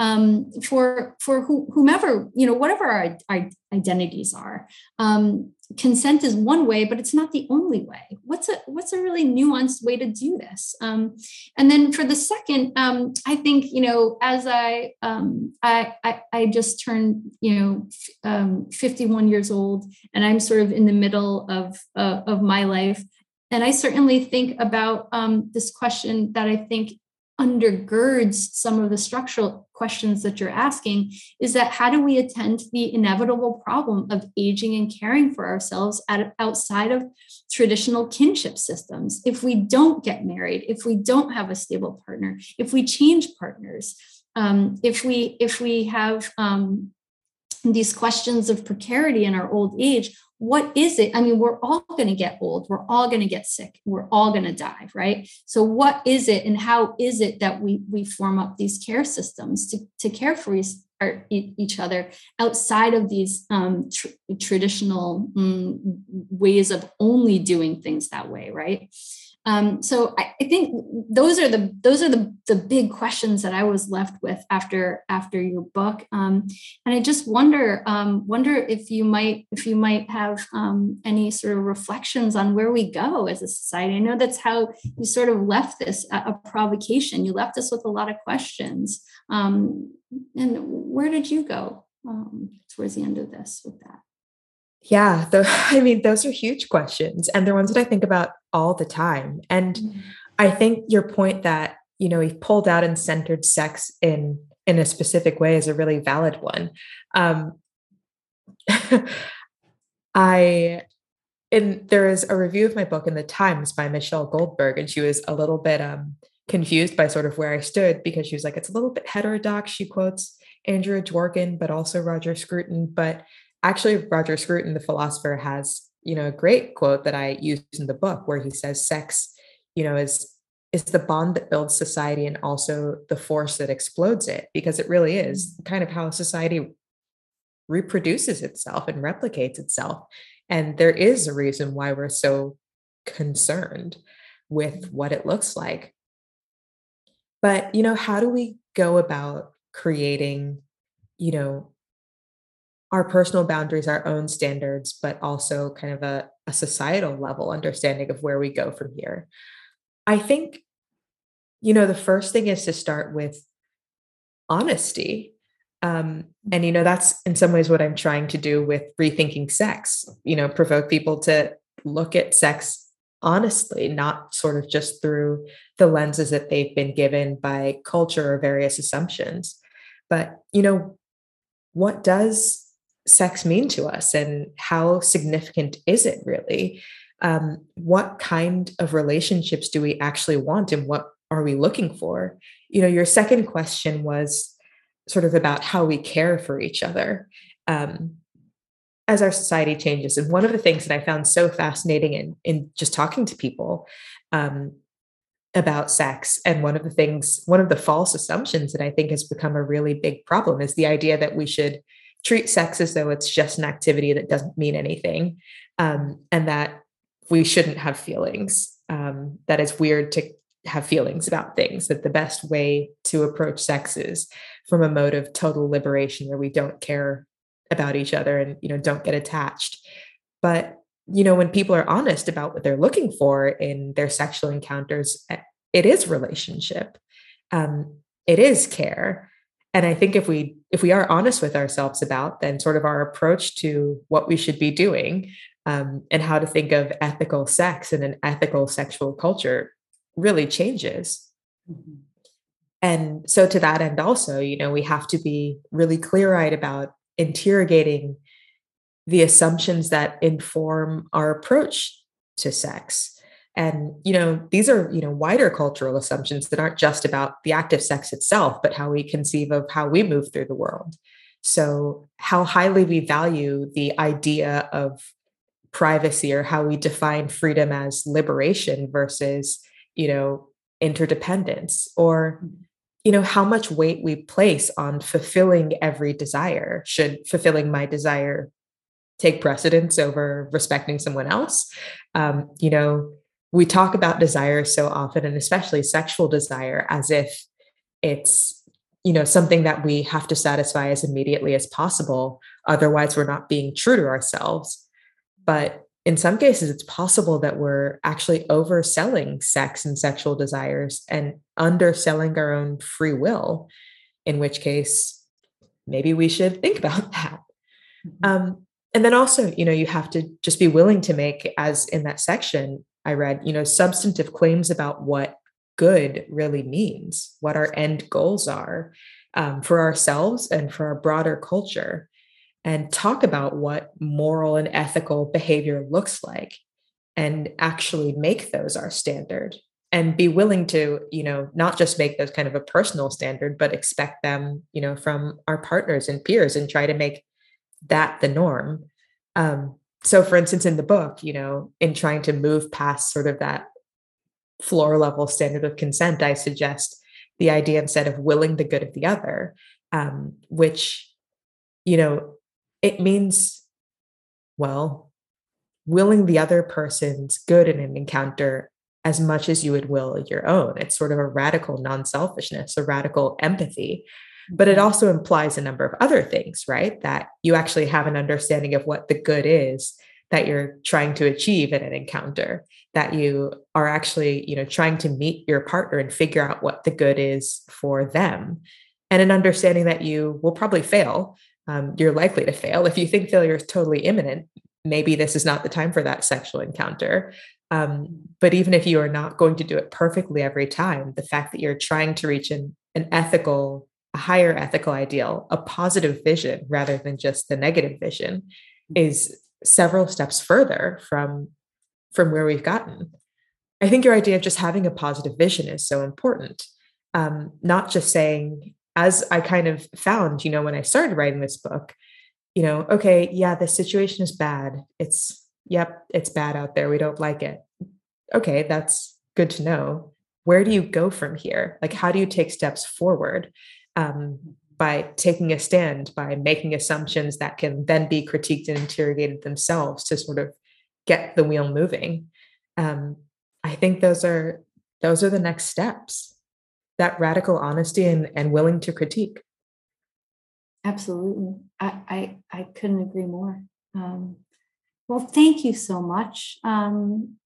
um, for for who, whomever you know whatever our, our identities are. Um, consent is one way but it's not the only way. What's a what's a really nuanced way to do this? Um, and then for the second um, i think you know as I, um, I, I i just turned you know um, 51 years old and i'm sort of in the middle of uh, of my life. And i certainly think about um, this question that i think undergirds some of the structural questions that you're asking is that how do we attend to the inevitable problem of aging and caring for ourselves at, outside of traditional kinship systems? If we don't get married if we don't have a stable partner if we change partners um, if we if we have um, these questions of precarity in our old age what is it? I mean, we're all going to get old. We're all going to get sick. We're all going to die, right? So, what is it, and how is it that we we form up these care systems to to care for each other outside of these um, tr- traditional um, ways of only doing things that way, right? Um, so I, I, think those are the those are the the big questions that I was left with after after your book, um, and I just wonder um, wonder if you might if you might have um, any sort of reflections on where we go as a society. I know that's how you sort of left this a, a provocation. You left us with a lot of questions, um, and where did you go towards the end of this with that? Yeah, the, I mean, those are huge questions, and they're ones that I think about all the time. And mm-hmm. I think your point that you know he pulled out and centered sex in in a specific way is a really valid one. Um, I and there is a review of my book in the Times by Michelle Goldberg, and she was a little bit um, confused by sort of where I stood because she was like, it's a little bit heterodox. She quotes Andrea Dworkin, but also Roger Scruton, but actually roger scruton the philosopher has you know a great quote that i use in the book where he says sex you know is is the bond that builds society and also the force that explodes it because it really is mm. kind of how society reproduces itself and replicates itself and there is a reason why we're so concerned with what it looks like but you know how do we go about creating you know our personal boundaries, our own standards, but also kind of a, a societal level understanding of where we go from here. I think, you know, the first thing is to start with honesty. Um, and, you know, that's in some ways what I'm trying to do with rethinking sex, you know, provoke people to look at sex honestly, not sort of just through the lenses that they've been given by culture or various assumptions. But, you know, what does sex mean to us and how significant is it really? Um, what kind of relationships do we actually want and what are we looking for? You know, your second question was sort of about how we care for each other um, as our society changes. And one of the things that I found so fascinating in, in just talking to people um, about sex, and one of the things, one of the false assumptions that I think has become a really big problem is the idea that we should treat sex as though it's just an activity that doesn't mean anything um, and that we shouldn't have feelings. Um, that it's weird to have feelings about things that the best way to approach sex is from a mode of total liberation where we don't care about each other and you know don't get attached. But you know when people are honest about what they're looking for in their sexual encounters it is relationship. Um, it is care and i think if we if we are honest with ourselves about then sort of our approach to what we should be doing um, and how to think of ethical sex and an ethical sexual culture really changes mm-hmm. and so to that end also you know we have to be really clear-eyed about interrogating the assumptions that inform our approach to sex and, you know, these are, you know, wider cultural assumptions that aren't just about the act of sex itself, but how we conceive of how we move through the world. So, how highly we value the idea of privacy or how we define freedom as liberation versus, you know, interdependence or you know how much weight we place on fulfilling every desire. Should fulfilling my desire take precedence over respecting someone else? Um, you know we talk about desire so often and especially sexual desire as if it's you know something that we have to satisfy as immediately as possible. Otherwise we're not being true to ourselves. But in some cases it's possible that we're actually overselling sex and sexual desires and underselling our own free will in which case maybe we should think about that. Mm-hmm. um, and then also you know you have to just be willing to make as in that section I read, you know, substantive claims about what good really means, what our end goals are um, for ourselves and for our broader culture, and talk about what moral and ethical behavior looks like and actually make those our standard. and be willing to you know not just make those kind of a personal standard but expect them you know from our partners and peers and try to make that the norm um, so for instance in the book you know in trying to move past sort of that floor level standard of consent i suggest the idea instead of willing the good of the other um, which you know it means well willing the other person's good in an encounter as much as you would will your own. It's sort of a radical non-selfishness a radical empathy but it mm-hmm. also implies a number of other things, right? That you actually have an understanding of what the good is that you're trying to achieve in an encounter, that you are actually, you know, trying to meet your partner and figure out what the good is for them. And an understanding that you will probably fail. Um, you're likely to fail. If you think failure is totally imminent, maybe this is not the time for that sexual encounter. Um, but even if you are not going to do it perfectly every time, the fact that you're trying to reach an, an ethical a higher ethical ideal, a positive vision rather than just the negative vision, is several steps further from from where we've gotten. I think your idea of just having a positive vision is so important. Um, not just saying, as I kind of found, you know, when I started writing this book, you know, okay, yeah, the situation is bad. It's, yep, it's bad out there. We don't like it. Okay, that's good to know. Where do you go from here? Like, how do you take steps forward? Um, by taking a stand, by making assumptions that can then be critiqued and interrogated themselves to sort of get the wheel moving. Um, I think those are those are the next steps. That radical honesty and, and willing to critique. Absolutely, I I, I couldn't agree more. Um, well, thank you so much. Um,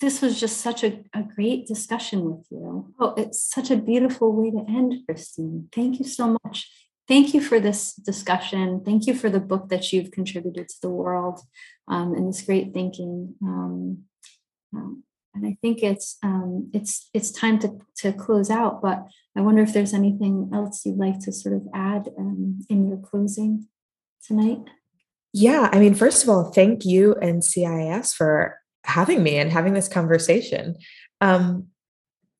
this was just such a, a great discussion with you. Oh, it's such a beautiful way to end, Christine. Thank you so much. Thank you for this discussion. Thank you for the book that you've contributed to the world um, and this great thinking. Um, um, and I think it's um, it's it's time to to close out. But I wonder if there's anything else you'd like to sort of add um, in your closing tonight. Yeah, I mean, first of all, thank you and CIIS for having me and having this conversation. Um,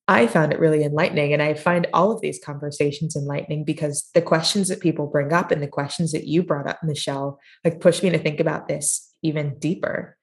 I found it really enlightening. And I find all of these conversations enlightening because the questions that people bring up and the questions that you brought up, Michelle, like push me to think about this even deeper.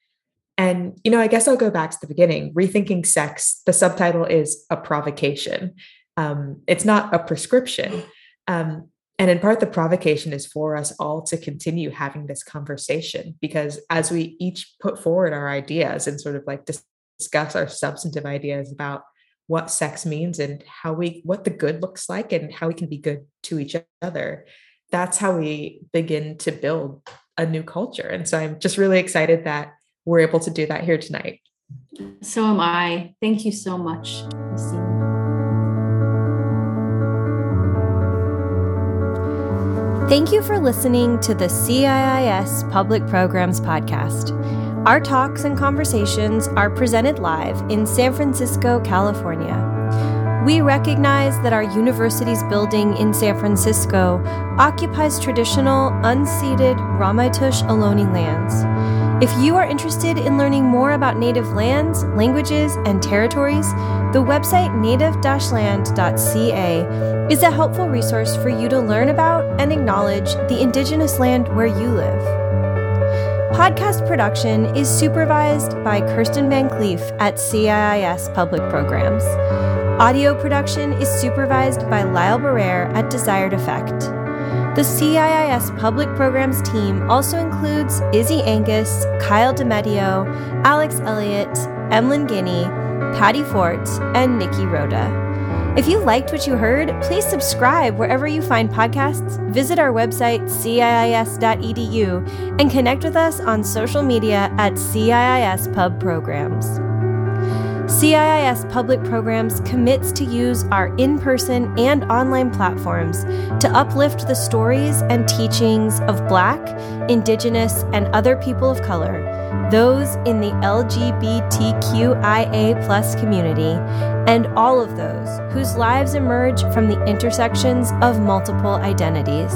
And, you know, I guess I'll go back to the beginning. Rethinking Sex, the subtitle is a provocation. Um, it's not a prescription. Um, and in part, the provocation is for us all to continue having this conversation because as we each put forward our ideas and sort of like discuss our substantive ideas about what sex means and how we, what the good looks like and how we can be good to each other, that's how we begin to build a new culture. And so I'm just really excited that we're able to do that here tonight. So am I. Thank you so much, Thank you for listening to the CIIS Public Programs Podcast. Our talks and conversations are presented live in San Francisco, California. We recognize that our university's building in San Francisco occupies traditional, unceded Ramaytush Ohlone lands. If you are interested in learning more about Native lands, languages, and territories, the website native land.ca is a helpful resource for you to learn about and acknowledge the Indigenous land where you live. Podcast production is supervised by Kirsten Van Cleef at CIIS Public Programs. Audio production is supervised by Lyle Barrere at Desired Effect. The CIIS Public Programs team also includes Izzy Angus, Kyle DeMedio, Alex Elliott, Emlyn Guinea, Patty Fort, and Nikki Rhoda. If you liked what you heard, please subscribe wherever you find podcasts, visit our website, ciis.edu, and connect with us on social media at CIIS Pub Programs. CIIS Public Programs commits to use our in person and online platforms to uplift the stories and teachings of Black, Indigenous, and other people of color, those in the LGBTQIA community, and all of those whose lives emerge from the intersections of multiple identities.